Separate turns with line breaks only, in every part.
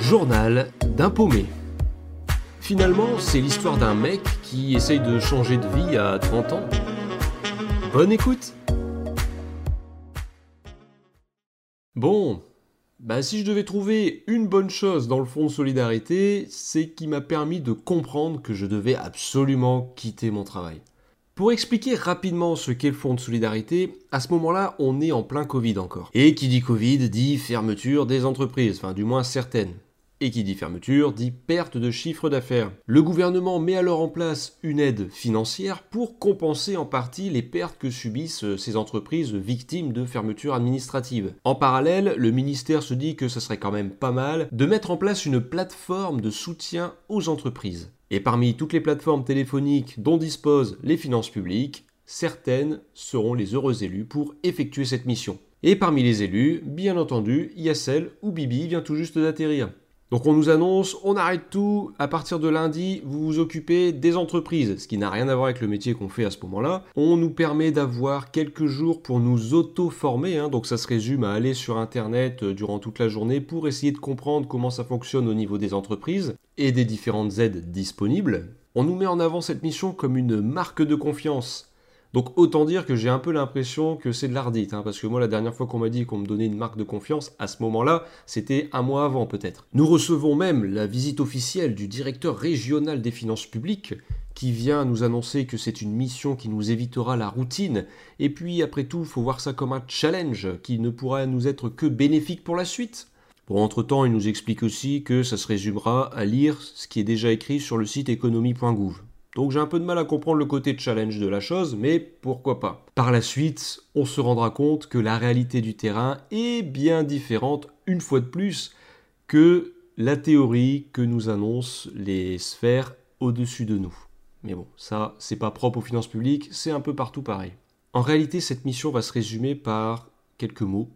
Journal d'un paumé. Finalement, c'est l'histoire d'un mec qui essaye de changer de vie à 30 ans. Bonne écoute Bon, bah si je devais trouver une bonne chose dans le fonds de solidarité, c'est qu'il m'a permis de comprendre que je devais absolument quitter mon travail. Pour expliquer rapidement ce qu'est le fonds de solidarité, à ce moment-là, on est en plein Covid encore. Et qui dit Covid dit fermeture des entreprises, enfin du moins certaines. Et qui dit fermeture dit perte de chiffre d'affaires. Le gouvernement met alors en place une aide financière pour compenser en partie les pertes que subissent ces entreprises victimes de fermeture administrative. En parallèle, le ministère se dit que ce serait quand même pas mal de mettre en place une plateforme de soutien aux entreprises. Et parmi toutes les plateformes téléphoniques dont disposent les finances publiques, certaines seront les heureux élus pour effectuer cette mission. Et parmi les élus, bien entendu, il y a celle où Bibi vient tout juste d'atterrir. Donc on nous annonce, on arrête tout, à partir de lundi, vous vous occupez des entreprises, ce qui n'a rien à voir avec le métier qu'on fait à ce moment-là. On nous permet d'avoir quelques jours pour nous auto-former, hein. donc ça se résume à aller sur Internet euh, durant toute la journée pour essayer de comprendre comment ça fonctionne au niveau des entreprises et des différentes aides disponibles. On nous met en avant cette mission comme une marque de confiance donc autant dire que j'ai un peu l'impression que c'est de l'ardite, hein, parce que moi la dernière fois qu'on m'a dit qu'on me donnait une marque de confiance, à ce moment-là, c'était un mois avant peut-être. Nous recevons même la visite officielle du directeur régional des finances publiques, qui vient nous annoncer que c'est une mission qui nous évitera la routine, et puis après tout, faut voir ça comme un challenge qui ne pourra nous être que bénéfique pour la suite. Bon, entre-temps, il nous explique aussi que ça se résumera à lire ce qui est déjà écrit sur le site économie.gouv. Donc j'ai un peu de mal à comprendre le côté challenge de la chose, mais pourquoi pas. Par la suite, on se rendra compte que la réalité du terrain est bien différente, une fois de plus, que la théorie que nous annoncent les sphères au-dessus de nous. Mais bon, ça, c'est pas propre aux finances publiques, c'est un peu partout pareil. En réalité, cette mission va se résumer par quelques mots,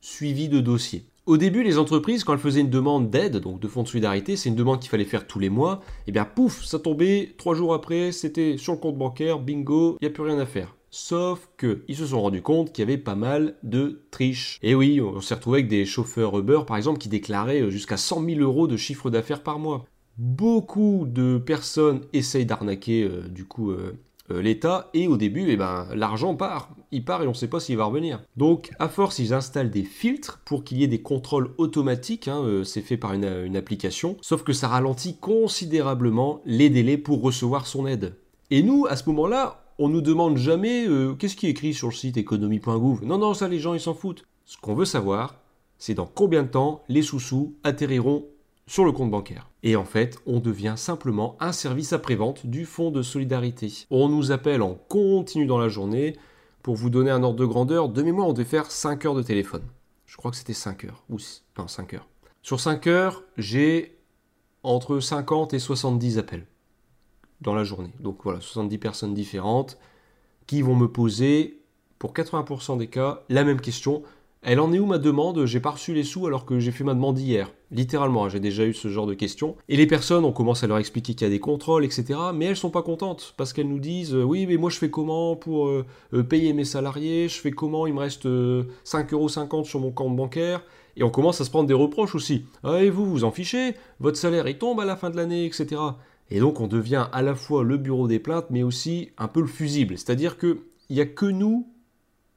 suivi de dossiers. Au début, les entreprises, quand elles faisaient une demande d'aide, donc de fonds de solidarité, c'est une demande qu'il fallait faire tous les mois, et eh bien pouf, ça tombait, trois jours après, c'était sur le compte bancaire, bingo, il n'y a plus rien à faire. Sauf que ils se sont rendus compte qu'il y avait pas mal de triches. Et oui, on s'est retrouvé avec des chauffeurs Uber, par exemple, qui déclaraient euh, jusqu'à 100 000 euros de chiffre d'affaires par mois. Beaucoup de personnes essayent d'arnaquer, euh, du coup, euh, l'État et au début, eh ben, l'argent part. Il part et on ne sait pas s'il va revenir. Donc, à force, ils installent des filtres pour qu'il y ait des contrôles automatiques. Hein, euh, c'est fait par une, application. Sauf que ça ralentit considérablement les délais pour recevoir son aide. Et nous, à ce moment-là, on nous demande jamais euh, qu'est-ce qui est écrit sur le site économie.gouv. Non, non, ça, les gens, ils s'en foutent. Ce qu'on veut savoir, c'est dans combien de temps les sous-sous atterriront sur le compte bancaire. Et en fait, on devient simplement un service après-vente du fonds de solidarité. On nous appelle en continu dans la journée. Pour vous donner un ordre de grandeur, de mémoire, on devait faire 5 heures de téléphone. Je crois que c'était 5 heures. Ou non, 5 heures. Sur 5 heures, j'ai entre 50 et 70 appels dans la journée. Donc voilà, 70 personnes différentes qui vont me poser, pour 80% des cas, la même question. Elle en est où ma demande? J'ai pas reçu les sous alors que j'ai fait ma demande hier. Littéralement, hein, j'ai déjà eu ce genre de questions. Et les personnes, on commence à leur expliquer qu'il y a des contrôles, etc. Mais elles sont pas contentes parce qu'elles nous disent euh, oui, mais moi je fais comment pour euh, euh, payer mes salariés? Je fais comment? Il me reste 5,50€ sur mon compte bancaire. Et on commence à se prendre des reproches aussi. Ah, et vous, vous en fichez? Votre salaire il tombe à la fin de l'année, etc. Et donc on devient à la fois le bureau des plaintes, mais aussi un peu le fusible. C'est-à-dire qu'il n'y a que nous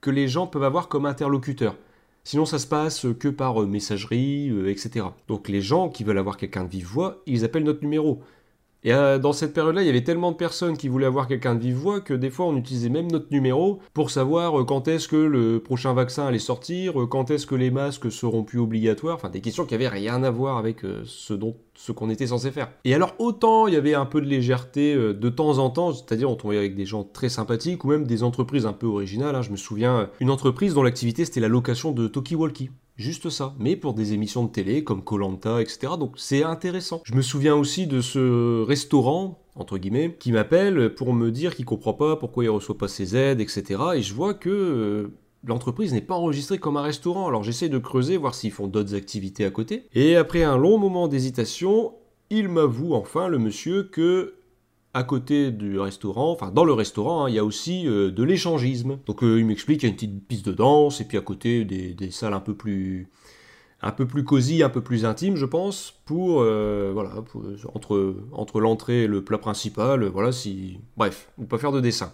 que les gens peuvent avoir comme interlocuteurs. Sinon, ça se passe que par euh, messagerie, euh, etc. Donc les gens qui veulent avoir quelqu'un de vive voix, ils appellent notre numéro. Et euh, dans cette période-là, il y avait tellement de personnes qui voulaient avoir quelqu'un de vive voix que des fois on utilisait même notre numéro pour savoir quand est-ce que le prochain vaccin allait sortir, quand est-ce que les masques seront plus obligatoires, enfin des questions qui avaient rien à voir avec ce dont ce qu'on était censé faire. Et alors autant il y avait un peu de légèreté de temps en temps, c'est-à-dire on tombait avec des gens très sympathiques ou même des entreprises un peu originales. Hein. Je me souviens une entreprise dont l'activité c'était la location de Talkie Walkie. Juste ça, mais pour des émissions de télé comme Colanta, etc. Donc c'est intéressant. Je me souviens aussi de ce restaurant entre guillemets, qui m'appelle pour me dire qu'il comprend pas pourquoi il reçoit pas ses aides, etc. Et je vois que euh, l'entreprise n'est pas enregistrée comme un restaurant. Alors j'essaie de creuser, voir s'ils font d'autres activités à côté. Et après un long moment d'hésitation, il m'avoue enfin, le monsieur, que à côté du restaurant, enfin dans le restaurant, hein, il y a aussi euh, de l'échangisme. Donc euh, il m'explique qu'il y a une petite piste de danse, et puis à côté des, salles un peu plus un peu plus cosy, un peu plus intime, je pense, pour euh, voilà, entre l'entrée et le plat principal, voilà, si bref, on peut faire de dessin.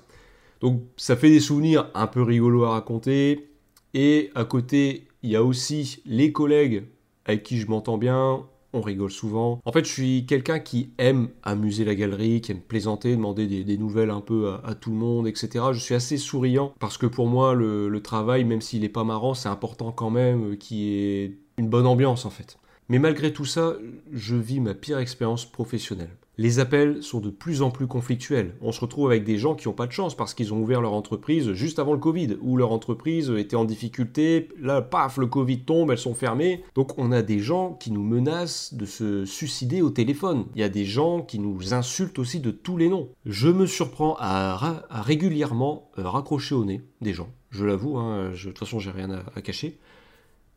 Donc ça fait des souvenirs un peu rigolos à raconter et à côté, il y a aussi les collègues avec qui je m'entends bien, on rigole souvent. En fait, je suis quelqu'un qui aime amuser la galerie, qui aime plaisanter, demander des, nouvelles un peu à, tout le monde, etc. Je suis assez souriant parce que pour moi, le, travail, même s'il n'est pas marrant, c'est important quand même euh, qu'il y ait une bonne ambiance en fait. Mais malgré tout ça, je vis ma pire expérience professionnelle. Les appels sont de plus en plus conflictuels. On se retrouve avec des gens qui n'ont pas de chance parce qu'ils ont ouvert leur entreprise juste avant le Covid, ou leur entreprise était en difficulté, là, paf, le Covid tombe, elles sont fermées. Donc on a des gens qui nous menacent de se suicider au téléphone. Il y a des gens qui nous insultent aussi de tous les noms. Je me surprends à, régulièrement euh, raccrocher au nez des gens. Je l'avoue, hein, de toute façon j'ai rien à cacher.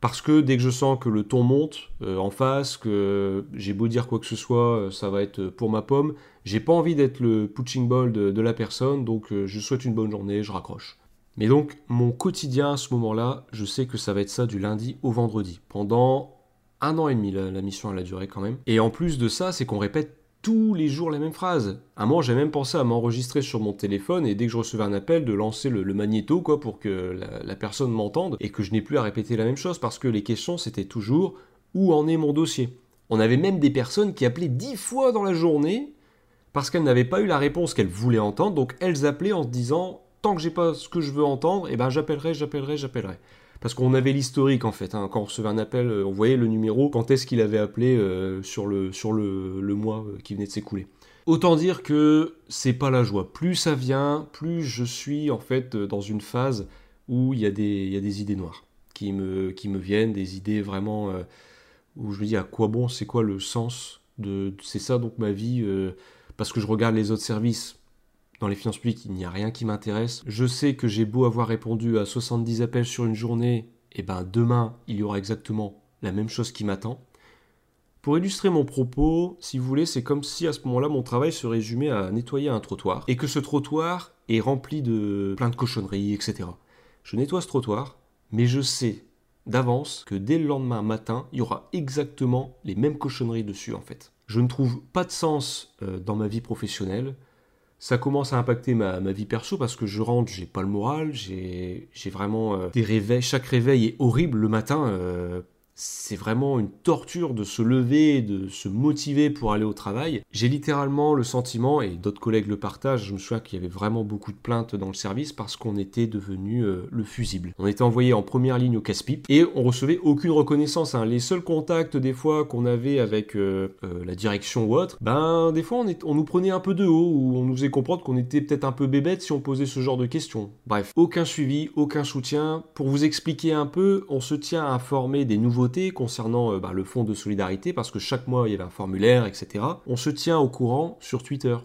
Parce que dès que je sens que le ton monte euh, en face, que j'ai beau dire quoi que ce soit, euh, ça va être pour ma pomme, j'ai pas envie d'être le punching ball de, la personne, donc euh, je souhaite une bonne journée, je raccroche. Mais donc, mon quotidien à ce moment-là, je sais que ça va être ça du lundi au vendredi. Pendant un an et demi, la, mission, a duré quand même. Et en plus de ça, c'est qu'on répète tous les jours la même phrase. À un moment, j'ai même pensé à m'enregistrer sur mon téléphone et dès que je recevais un appel, de lancer le, magnéto quoi, pour que la, personne m'entende et que je n'ai plus à répéter la même chose parce que les questions c'était toujours où en est mon dossier? On avait même des personnes qui appelaient dix fois dans la journée parce qu'elles n'avaient pas eu la réponse qu'elles voulaient entendre, donc elles appelaient en se disant tant que j'ai pas ce que je veux entendre, eh ben j'appellerai, j'appellerai, j'appellerai parce qu'on avait l'historique en fait. Hein. Quand on recevait un appel, euh, on voyait le numéro, quand est-ce qu'il avait appelé euh, sur, le, mois euh, qui venait de s'écouler. Autant dire que c'est pas la joie. Plus ça vient, plus je suis en fait dans une phase où il y, a des, idées noires qui me, qui me viennent, des idées vraiment où je me dis à quoi bon, c'est quoi le sens de. C'est ça donc ma vie, parce que je regarde les autres services dans les finances publiques, il n'y a rien qui m'intéresse. Je sais que j'ai beau avoir répondu à 70 appels sur une journée, et ben demain, il y aura exactement la même chose qui m'attend. Pour illustrer mon propos, si vous voulez, c'est comme si à ce moment-là mon travail se résumait à nettoyer un trottoir et que ce trottoir est rempli de plein de cochonneries, etc. Je nettoie ce trottoir, mais je sais d'avance que dès le lendemain matin, il y aura exactement les mêmes cochonneries dessus en fait. Je ne trouve pas de sens euh, dans ma vie professionnelle, ça commence à impacter ma, vie perso parce que je rentre, j'ai pas le moral, j'ai vraiment euh, des réveils. Chaque réveil est horrible le matin. Euh, c'est vraiment une torture de se lever, de se motiver pour aller au travail. J'ai littéralement le sentiment, et d'autres collègues le partagent, je me souviens qu'il y avait vraiment beaucoup de plaintes dans le service parce qu'on était devenu euh, le fusible. On était envoyé en première ligne au casse-pipe et on recevait aucune reconnaissance. Hein. Les seuls contacts des fois qu'on avait avec euh, euh, la direction ou autre, ben des fois on, on, nous prenait un peu de haut ou on nous faisait comprendre qu'on était peut-être un peu bébête si on posait ce genre de questions. Bref, aucun suivi, aucun soutien. Pour vous expliquer un peu, on se tient à informer des nouveautés concernant euh, bah, le fonds de solidarité, parce que chaque mois il y avait un formulaire, etc. On se tient au courant sur Twitter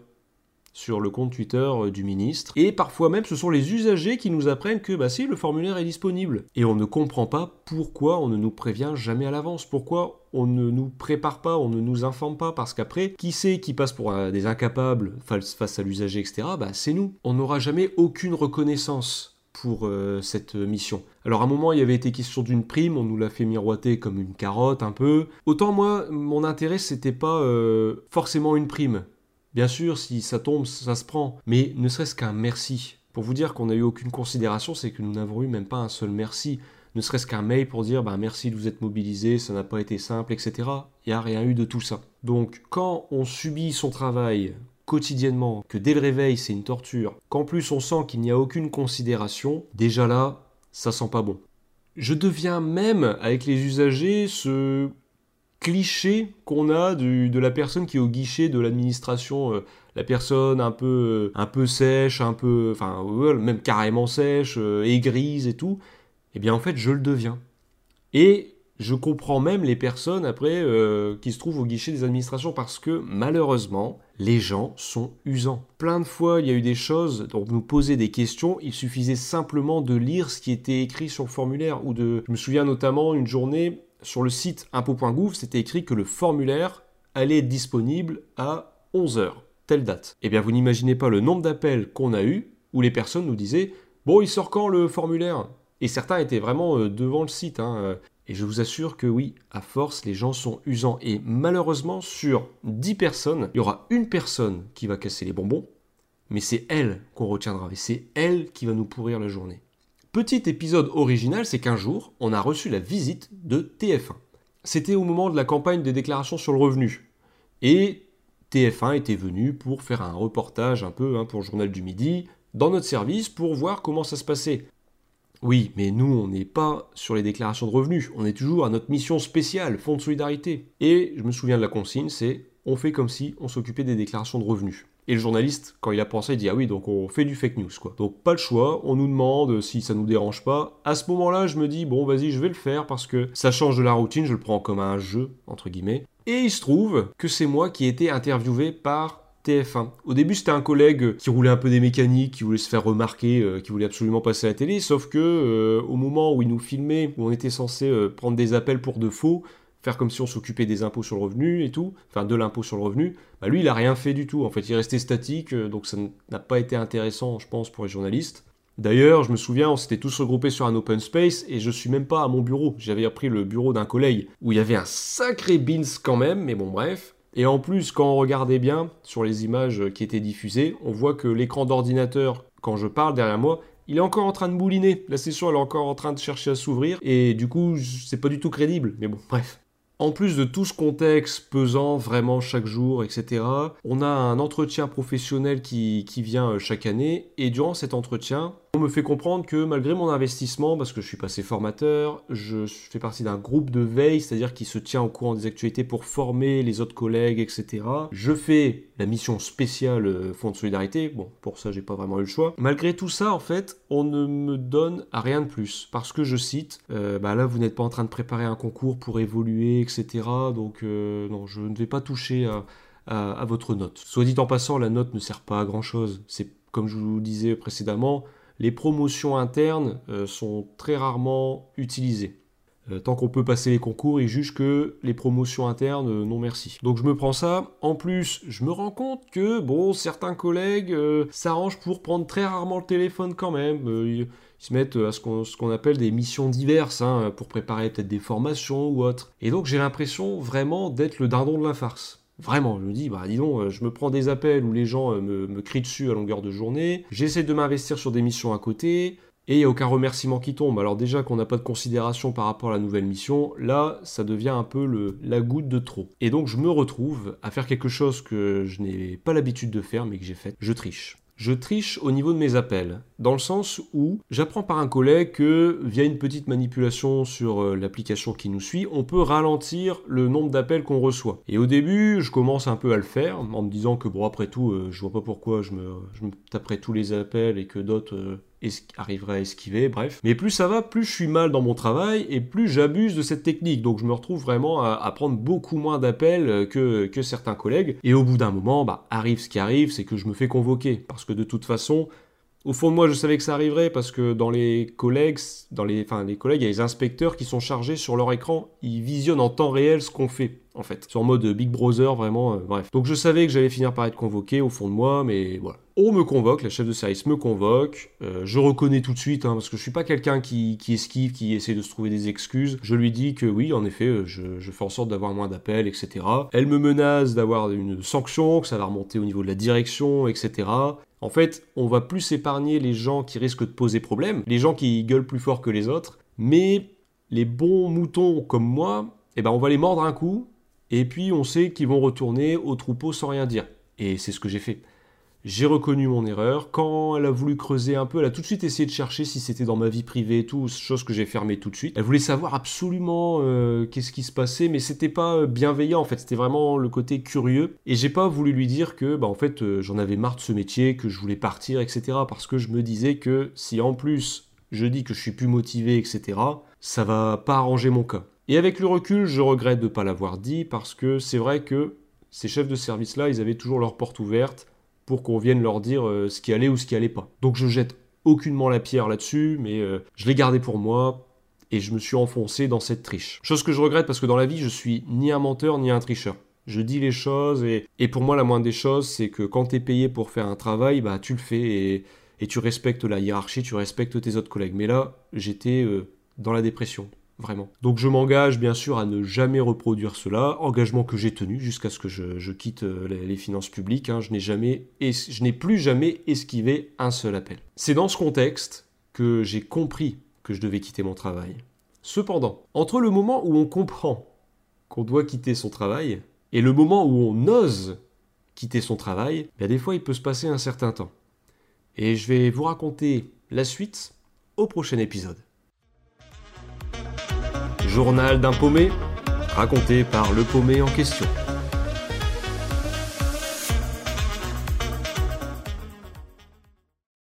sur le compte Twitter euh, du ministre. Et parfois même, ce sont les usagers qui nous apprennent que bah si, le formulaire est disponible. Et on ne comprend pas pourquoi on ne nous prévient jamais à l'avance, pourquoi on ne nous prépare pas, on ne nous informe pas, parce qu'après, qui c'est qui passe pour euh, des incapables face à l'usager, etc. Bah c'est nous. On n'aura jamais aucune reconnaissance pour euh, cette mission. Alors à un moment, il y avait été question d'une prime, on nous l'a fait miroiter comme une carotte un peu. Autant moi, mon intérêt, c'était pas euh, forcément une prime. Bien sûr, si ça tombe, ça se prend. Mais ne serait-ce qu'un merci. Pour vous dire qu'on n'a eu aucune considération, c'est que nous n'avons eu même pas un seul merci. Ne serait-ce qu'un mail pour dire bah, merci de vous être mobilisé, ça n'a pas été simple, etc. Il n'y a rien eu de tout ça. Donc quand on subit son travail, quotidiennement, que dès le réveil c'est une torture, qu'en plus on sent qu'il n'y a aucune considération, déjà là, ça sent pas bon. Je deviens même, avec les usagers, ce cliché qu'on a de la personne qui est au guichet de l'administration, euh, la personne un peu, euh, un peu sèche, un peu, enfin, même carrément sèche, euh, et grise et tout, eh bien en fait je le deviens. Et je comprends même les personnes après euh, qui se trouvent au guichet des administrations parce que malheureusement, les gens sont usants. Plein de fois, il y a eu des choses dont nous poser des questions, il suffisait simplement de lire ce qui était écrit sur le formulaire ou de je me souviens notamment une journée sur le site impôt.gouv, c'était écrit que le formulaire allait être disponible à 11h, telle date. Eh bien, vous n'imaginez pas le nombre d'appels qu'on a eu où les personnes nous disaient "Bon, il sort quand le formulaire? Et certains étaient vraiment euh, devant le site. Hein, Et je vous assure que oui, à force, les gens sont usants. Et malheureusement, sur 10 personnes, il y aura une personne qui va casser les bonbons, mais c'est elle qu'on retiendra. Et c'est elle qui va nous pourrir la journée. Petit épisode original, c'est qu'un jour, on a reçu la visite de TF1. C'était au moment de la campagne des déclarations sur le revenu. Et TF1 était venu pour faire un reportage un peu hein, pour journal du midi dans notre service pour voir comment ça se passait. Oui, mais nous, on n'est pas sur les déclarations de revenus, on est toujours à notre mission spéciale, Fonds de solidarité. Et je me souviens de la consigne, c'est on fait comme si on s'occupait des déclarations de revenus. Et le journaliste, quand il a pensé, il dit Ah oui, donc on fait du fake news, quoi. Donc pas le choix, on nous demande si ça nous dérange pas. À ce moment-là, je me dis Bon, vas-y, je vais le faire parce que ça change de la routine, je le prends comme un jeu, entre guillemets. Et il se trouve que c'est moi qui ai été interviewé par TF1. Au début, c'était un collègue qui roulait un peu des mécaniques, qui voulait se faire remarquer, euh, qui voulait absolument passer à la télé, sauf que euh, au moment où il nous filmait, où on était censé euh, prendre des appels pour de faux, faire comme si on s'occupait des impôts sur le revenu et tout, enfin de l'impôt sur le revenu, bah lui il a rien fait du tout. En fait, il est resté statique, donc ça n'a pas été intéressant, je pense, pour les journalistes. D'ailleurs, je me souviens, on s'était tous regroupés sur un open space et je suis même pas à mon bureau. J'avais repris le bureau d'un collègue où il y avait un sacré beans quand même, mais bon, bref. Et en plus, quand on regardait bien sur les images qui étaient diffusées, on voit que l'écran d'ordinateur, quand je parle derrière moi, il est encore en train de bouliner. La session, elle est encore en train de chercher à s'ouvrir. Et du coup, c'est pas du tout crédible. Mais bon, bref. En plus de tout ce contexte pesant vraiment chaque jour, etc., on a un entretien professionnel qui, vient euh, chaque année. Et durant cet entretien, on me fait comprendre que malgré mon investissement, parce que je suis passé formateur, je fais partie d'un groupe de veille, c'est-à-dire qui se tient au courant des actualités pour former les autres collègues, etc. Je fais la mission spéciale euh, Fonds de solidarité. Bon, pour ça, j'ai pas vraiment eu le choix. Malgré tout ça, en fait, on ne me donne rien de plus. Parce que je cite, euh, bah là, vous n'êtes pas en train de préparer un concours pour évoluer, etc. Donc, euh, non, je ne vais pas toucher à, à votre note. Soit dit en passant, la note ne sert pas à grand chose. C'est comme je vous disais précédemment, les promotions internes euh, sont très rarement utilisées. Euh, tant qu'on peut passer les concours, ils jugent que les promotions internes, euh, non merci. Donc je me prends ça. En plus, je me rends compte que, bon, certains collègues s'arrangent pour prendre très rarement le téléphone quand même. Ils, se mettent à ce qu'on appelle des missions diverses, hein, pour préparer peut-être des formations ou autres. Et donc j'ai l'impression vraiment d'être le dindon de la farce. Vraiment, je me dis, bah dis donc, euh, je me prends des appels où les gens euh, me, crient dessus à longueur de journée, j'essaie de m'investir sur des missions à côté, et il n'y a aucun remerciement qui tombe. Alors déjà qu'on n'a pas de considération par rapport à la nouvelle mission, là, ça devient un peu le, la goutte de trop. Et donc je me retrouve à faire quelque chose que je n'ai pas l'habitude de faire, mais que j'ai fait. Je triche je triche au niveau de mes appels, dans le sens où j'apprends par un collègue que via une petite manipulation sur euh, l'application qui nous suit, on peut ralentir le nombre d'appels qu'on reçoit. Et au début, je commence un peu à le faire en me disant que bon après tout, euh, je vois pas pourquoi je me, je tous les appels et que d'autres euh, arriverait à esquiver, bref. Mais plus ça va, plus je suis mal dans mon travail et plus j'abuse de cette technique. Donc je me retrouve vraiment à, prendre beaucoup moins d'appels euh, que, que certains collègues. Et au bout d'un moment, bah, arrive ce qui arrive, c'est que je me fais convoquer. Parce que de toute façon, au fond de moi, je savais que ça arriverait parce que dans les collègues, dans les, enfin, les collègues, il y a les inspecteurs qui sont chargés sur leur écran. Ils visionnent en temps réel ce qu'on fait, en fait. Sur mode Big Brother, vraiment, euh, bref. Donc je savais que j'allais finir par être convoqué au fond de moi, mais voilà. On me convoque, la chef de service me convoque. Euh, je reconnais tout de suite, hein, parce que je suis pas quelqu'un qui, esquive, qui essaie de se trouver des excuses. Je lui dis que oui, en effet, euh, je, je fais en sorte d'avoir moins d'appels, etc. Elle me menace d'avoir une sanction, que ça va remonter au niveau de la direction, etc. En fait, on va plus épargner les gens qui risquent de poser problème, les gens qui gueulent plus fort que les autres, mais les bons moutons comme moi, eh ben on va les mordre un coup, et puis on sait qu'ils vont retourner au troupeau sans rien dire. Et c'est ce que j'ai fait. J'ai reconnu mon erreur. Quand elle a voulu creuser un peu, elle a tout de suite essayé de chercher si c'était dans ma vie privée et tout, chose que j'ai fermée tout de suite. Elle voulait savoir absolument euh, qu'est-ce qui se passait, mais c'était pas euh, bienveillant en fait, c'était vraiment le côté curieux. Et j'ai pas voulu lui dire que, bah en fait, euh, j'en avais marre de ce métier, que je voulais partir, etc. Parce que je me disais que si en plus je dis que je suis plus motivé, etc., ça va pas arranger mon cas. Et avec le recul, je regrette de ne pas l'avoir dit parce que c'est vrai que ces chefs de service-là, ils avaient toujours leur porte ouverte pour qu'on vienne leur dire euh, ce qui allait ou ce qui allait pas. Donc je jette aucunement la pierre là-dessus, mais euh, je l'ai gardé pour moi et je me suis enfoncé dans cette triche. Chose que je regrette parce que dans la vie, je suis ni un menteur ni un tricheur. Je dis les choses et, pour moi, la moindre des choses, c'est que quand tu es payé pour faire un travail, bah tu le fais et, et, tu respectes la hiérarchie, tu respectes tes autres collègues. Mais là, j'étais euh, dans la dépression. Vraiment. Donc je m'engage bien sûr à ne jamais reproduire cela, engagement que j'ai tenu jusqu'à ce que je, quitte euh, les, finances publiques. Hein. Je n'ai jamais, je n'ai plus jamais esquivé un seul appel. C'est dans ce contexte que j'ai compris que je devais quitter mon travail. Cependant, entre le moment où on comprend qu'on doit quitter son travail et le moment où on ose quitter son travail, ben, des fois il peut se passer un certain temps. Et je vais vous raconter la suite au prochain épisode. Journal d'un paumé, raconté par le paumé en question.